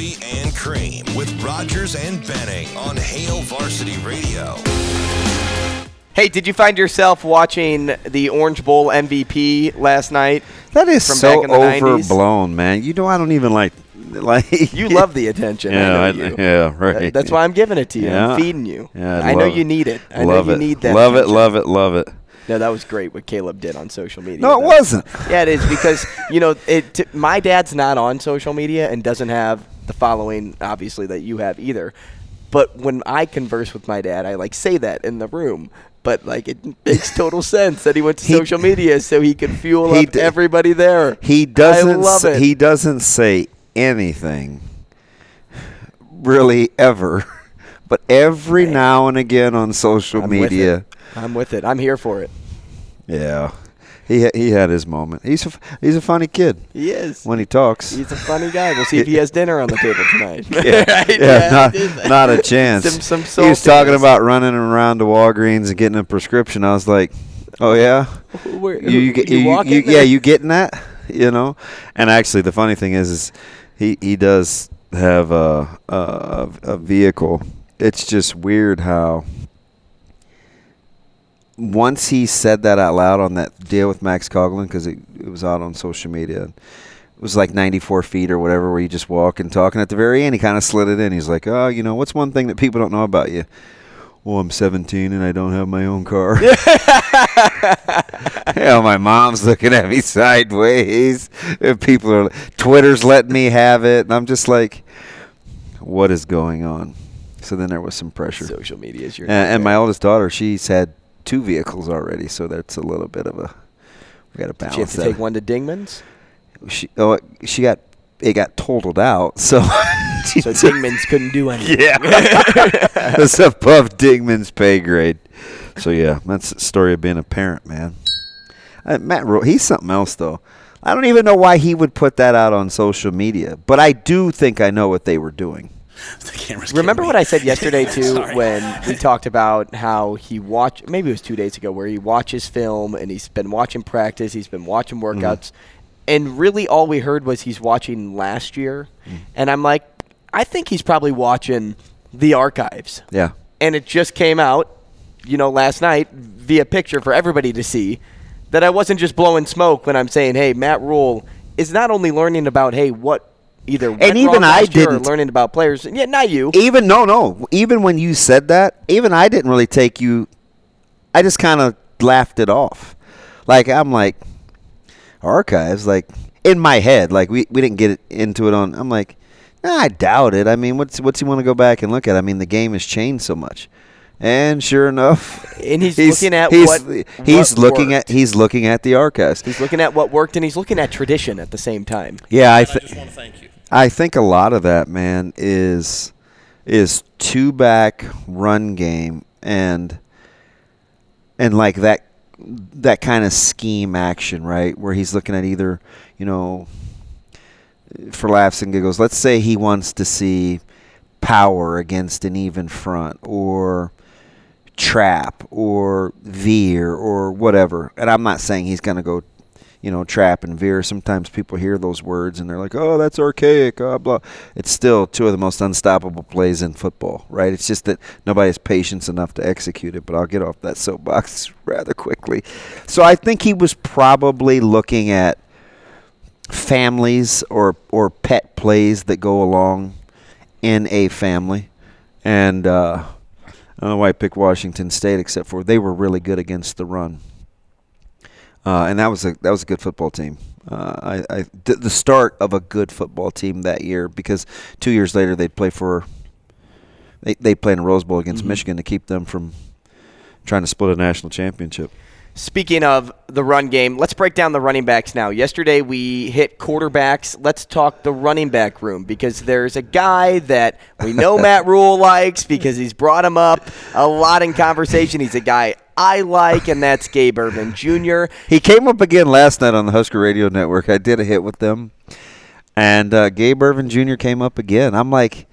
Coffee and Cream with Rogers and Benning on Hail Varsity Radio. Hey, did you find yourself watching the Orange Bowl MVP last night? That is From so back in the 90s? overblown, man. You know, I don't even like like. You love the attention. yeah, I I- know you. yeah, right. That's why I'm giving it to you. Yeah. I'm feeding you. Yeah, I I know love you need it. I love know you it. need that. Love it. Love it. Love it. No, that was great what Caleb did on social media. No, it That- wasn't. Yeah, it is because you know it. T- my dad's not on social media and doesn't have the following, obviously, that you have either. But when I converse with my dad, I like say that in the room. But like it makes total sense that he went to He- social media so he could fuel He up d- everybody there. He doesn't. Say, it. He doesn't say anything, really ever. But every now and again on social I'm media, it. I'm with it. I'm here for it. yeah, he he had his moment. He's a, he's a funny kid He is. when he talks. He's a funny guy. We'll see if he has dinner on the table tonight. yeah, Right? yeah, I not, not a chance. Some- some he was talking about running around to Walgreens and getting a prescription. I was like, "Oh yeah, Where- you, you, you you, you- yeah, you getting that? You know?" And actually, the funny thing is, is he he does have a a, a vehicle. It's just weird how once he said that out loud on that deal with Max Coughlin because it, it was out on social media. It was like 94 feet or whatever, where you just walk and talk. And at the very end, he kind of slid it in. He's like, "Oh, you know, what's one thing that people don't know about you?" Well, I'm 17 and I don't have my own car. Hell, my mom's looking at me sideways. People are, Twitter's letting me have it, and I'm just like, "What is going on?" So then there was some pressure. Social media is your. And, and my oldest daughter, she's had two vehicles already, so that's a little bit of a. We got to balance She have to that. take one to Dingman's. She oh she got it got totaled out, so. So Dingman's couldn't do anything. yeah, that's above Dingman's pay grade. So yeah, that's the story of being a parent, man. Uh, Matt, Ro- he's something else though. I don't even know why he would put that out on social media, but I do think I know what they were doing. The cameras Remember what me. I said yesterday too when we talked about how he watch maybe it was 2 days ago where he watches film and he's been watching practice, he's been watching Mm-hmm. workouts and really all we heard was he's watching last year Mm. and I'm like I think he's probably watching the archives. Yeah. And it just came out, you know, last night via picture for everybody to see that I wasn't just blowing smoke when I'm saying, "Hey, Matt Rhule is not only learning about hey what either and even I last year or didn't- learning about players. Yeah, not you. Even no, no. Even when you said that, even I didn't really take you. I just kind of laughed it off. Like I'm like archives. Like in my head, like we, we didn't get it into it on. I'm like, nah, I doubt it. I mean, what's what's he want to go back and look at? I mean, the game has changed so much. And sure enough, And he's looking at he's, what- he's what looking worked. at he's looking at the archives. He's looking at what worked and he's looking at tradition at the same time. Yeah, I And I think just want to thank you. I think a lot of that, man, is is two back run game and and like that that kind of scheme action, right? Where he's looking at either, you know, for laughs and giggles, let's say he wants to see power against an even front or trap or veer or whatever. And I'm not saying he's going to go, you know, trap and veer. Sometimes people hear those words and they're like, "Oh, that's archaic." Blah blah. It's still two of the most unstoppable plays in football, right? It's just that nobody has patience enough to execute it. But I'll get off that soapbox rather quickly. So I think he was probably looking at families or or pet plays that go along in a family, and uh, I don't know why I picked Washington State, except for they were really good against the run, uh, and that was a that was a good football team. Uh, I, I th- the start of a good football team that year because two years later they'd play for they they play in a Rose Bowl against Michigan to keep them from trying to split a national championship. Speaking of the run game, let's break down the running backs now. Yesterday we hit quarterbacks. Let's talk the running back room because there's a guy that we know Matt Rhule likes because he's brought him up a lot in conversation. He's a guy I like, and that's Gabe Ervin Jr. He came up again last night on the Husker Radio Network. I did a hit with them, and uh, Gabe Ervin Jr. came up again. I'm like,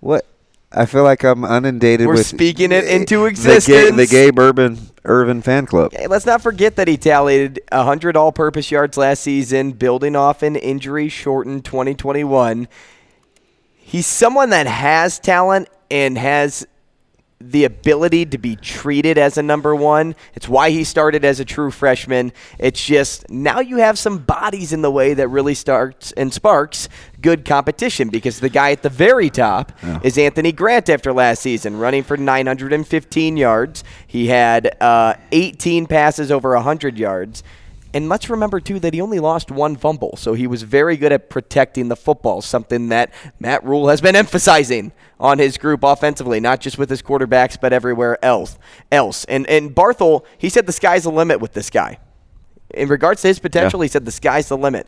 what? I feel like I'm inundated We're with speaking it into the, Ga- existence. the gay Urban Ervin fan club. Hey, let's not forget that he tallied 100 all purpose yards last season, building off an injury shortened 2021. He's someone that has talent and has the ability to be treated as a number one. It's why he started as a true freshman. It's just now you have some bodies in the way that really starts and sparks good competition because the guy at the very top is Anthony Grant after last season, running for 915 yards. He had uh, 18 passes over 100 yards. And let's remember, too, that he only lost one fumble. So he was very good at protecting the football, something that Matt Rhule has been emphasizing on his group offensively, not just with his quarterbacks, but everywhere else. else. And, and Barthel, he said the sky's the limit with this guy. In regards to his potential, Yeah. he said the sky's the limit.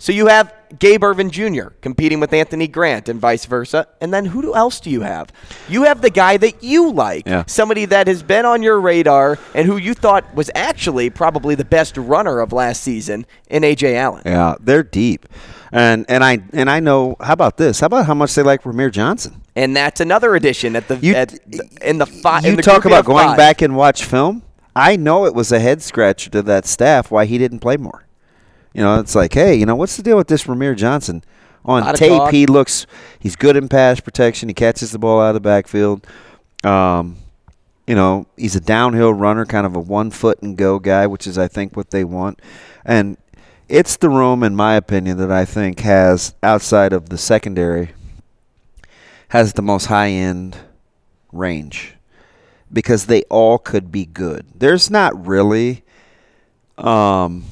So you have Gabe Ervin Jr. competing with Anthony Grant and vice versa. And then who else do you have? You have the guy that you like, Yeah. somebody that has been on your radar and who you thought was actually probably the best runner of last season in Ajay Allen. Yeah, they're deep, and and I and I know. How about this? How about how much they like Rahmir Johnson? And that's another addition at the You- at the, in the five. You talk about going back and watch film. I know it was a head scratcher to that staff why he didn't play more. You know, it's like, hey, you know, what's the deal with this Rahmir Johnson? On tape, talk. he looks he's good in pass protection. He catches the ball out of the backfield. Um, you know, he's a downhill runner, kind of a one foot and go guy, which is I think what they want. And it's the room, in my opinion, that I think has outside of the secondary has the most high end range because they all could be good. There's not really um,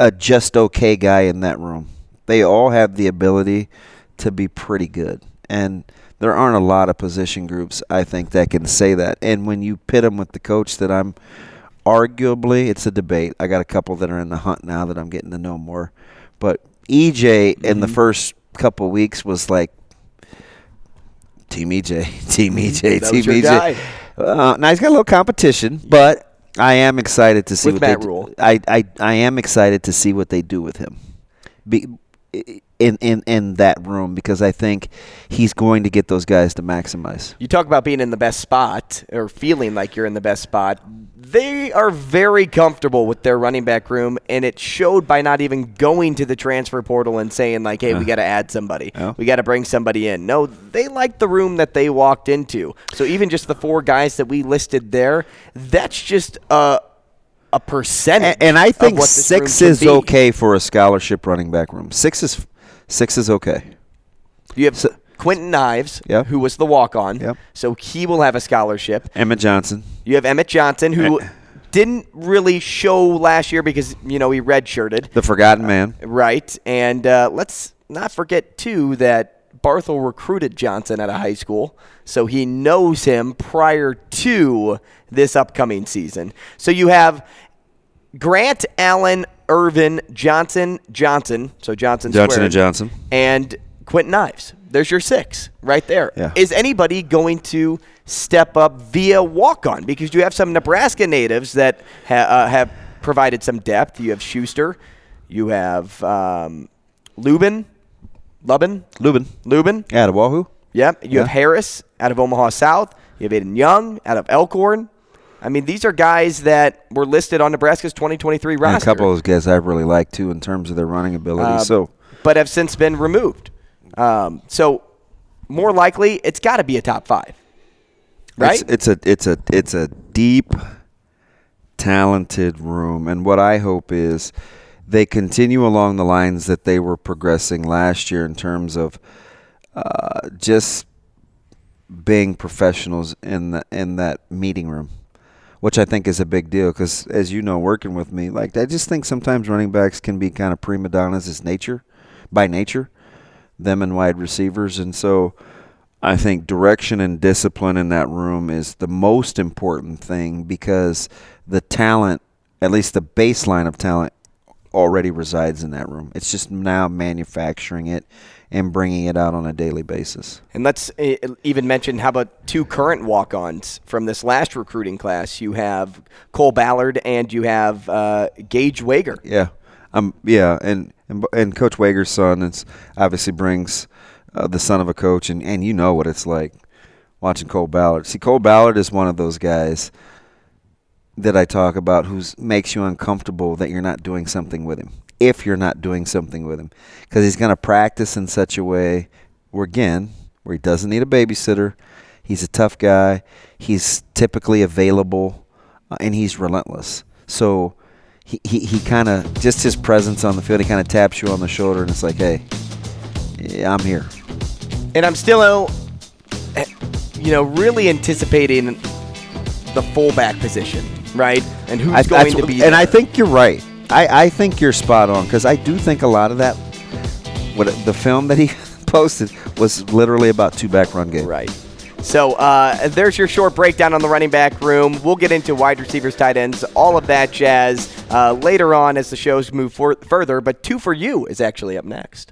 a just okay guy in that room. They all have the ability to be pretty good. And there aren't a lot of position groups, I think, that can say that. And when you pit them with the coach that I'm arguably, it's a debate. I got a couple that are in the hunt now that I'm getting to know more. But EJ in the first couple weeks was like, Team EJ, Team EJ, Team EJ. Uh, now he's got a little competition, but I am excited to see With what Matt they Rhule. do. I, I I am excited to see what they do with him, Be, in in in that room because I think he's going to get those guys to maximize. You talk about being in the best spot or feeling like you're in the best spot. They are very comfortable with their running back room, and it showed by not even going to the transfer portal and saying like, "Hey, we uh. got to add somebody. Yeah. We got to bring somebody in." No, they like the room that they walked into. So even just the four guys that we listed there, that's just a a percentage. And, and I of think what six is okay for a scholarship running back room. Six is six is okay. You have Kwinten Ives, Yep. who was the walk on, Yep. so he will have a scholarship. Emmett Johnson. You have Emmett Johnson, who Eh. didn't really show last year because you know he redshirted, The forgotten man. right? And uh, let's not forget too that Barthel recruited Johnson at a high school, so he knows him prior to this upcoming season. So you have Grant, Allen, Ervin, Johnson, Johnson. So Johnson, Johnson squared, and Johnson. and Kwinten Ives. There's your six right there. Is Yeah. anybody going to step up via walk on? Because you have some Nebraska natives that ha- uh, have provided some depth. You have Schuster, you have um, Lubin, Lubin, Lubin. Lubin. Out of Wahoo. Yep. You have Harris out of Omaha South. You have Aiden Young out of Elkhorn. I mean, these are guys that were listed on Nebraska's 2023 And roster. a couple of those guys I really like too in terms of their running ability. Uh, so but have since been removed. Um, so more likely, it's got to be a top five, right? It's, it's a it's a it's a deep, talented room, and what I hope is they continue along the lines that they were progressing last year in terms of uh, just being professionals in the in that meeting room, which I think is a big deal because, as you know, working with me, like I just think sometimes running backs can be kind of prima donnas as nature, by nature, them and wide receivers, and so I think direction and discipline in that room is the most important thing because the talent, at least the baseline of talent, already resides in that room. It's just now manufacturing it and bringing it out on a daily basis. And let's uh, even mention how about two current walk ons from this last recruiting class? You have Cole Ballard and you have uh, Gage Wager. Yeah. Um, yeah, and, and and Coach Wager's son is obviously brings uh, the son of a coach, and, and you know what it's like watching Cole Ballard. See, Cole Ballard is one of those guys that I talk about who makes you uncomfortable that you're not doing something with him. If you're not doing something with him, because he's going to practice in such a way where again, where he doesn't need a babysitter. He's a tough guy. He's typically available, uh, and he's relentless. So he he, he kind of just his presence on the field. He kind of taps you on the shoulder, and it's like, hey, yeah, I'm here. And I'm still, uh, you know, really anticipating the fullback position, right? And who's I, going to be And there. I think you're right. I, I think you're spot on because I do think a lot of that, what the film that he posted was literally about two back run game. Right. So uh, there's your short breakdown on the running back room. We'll get into wide receivers, tight ends, all of that jazz uh, later on as the shows move for- further. But two for you is actually up next.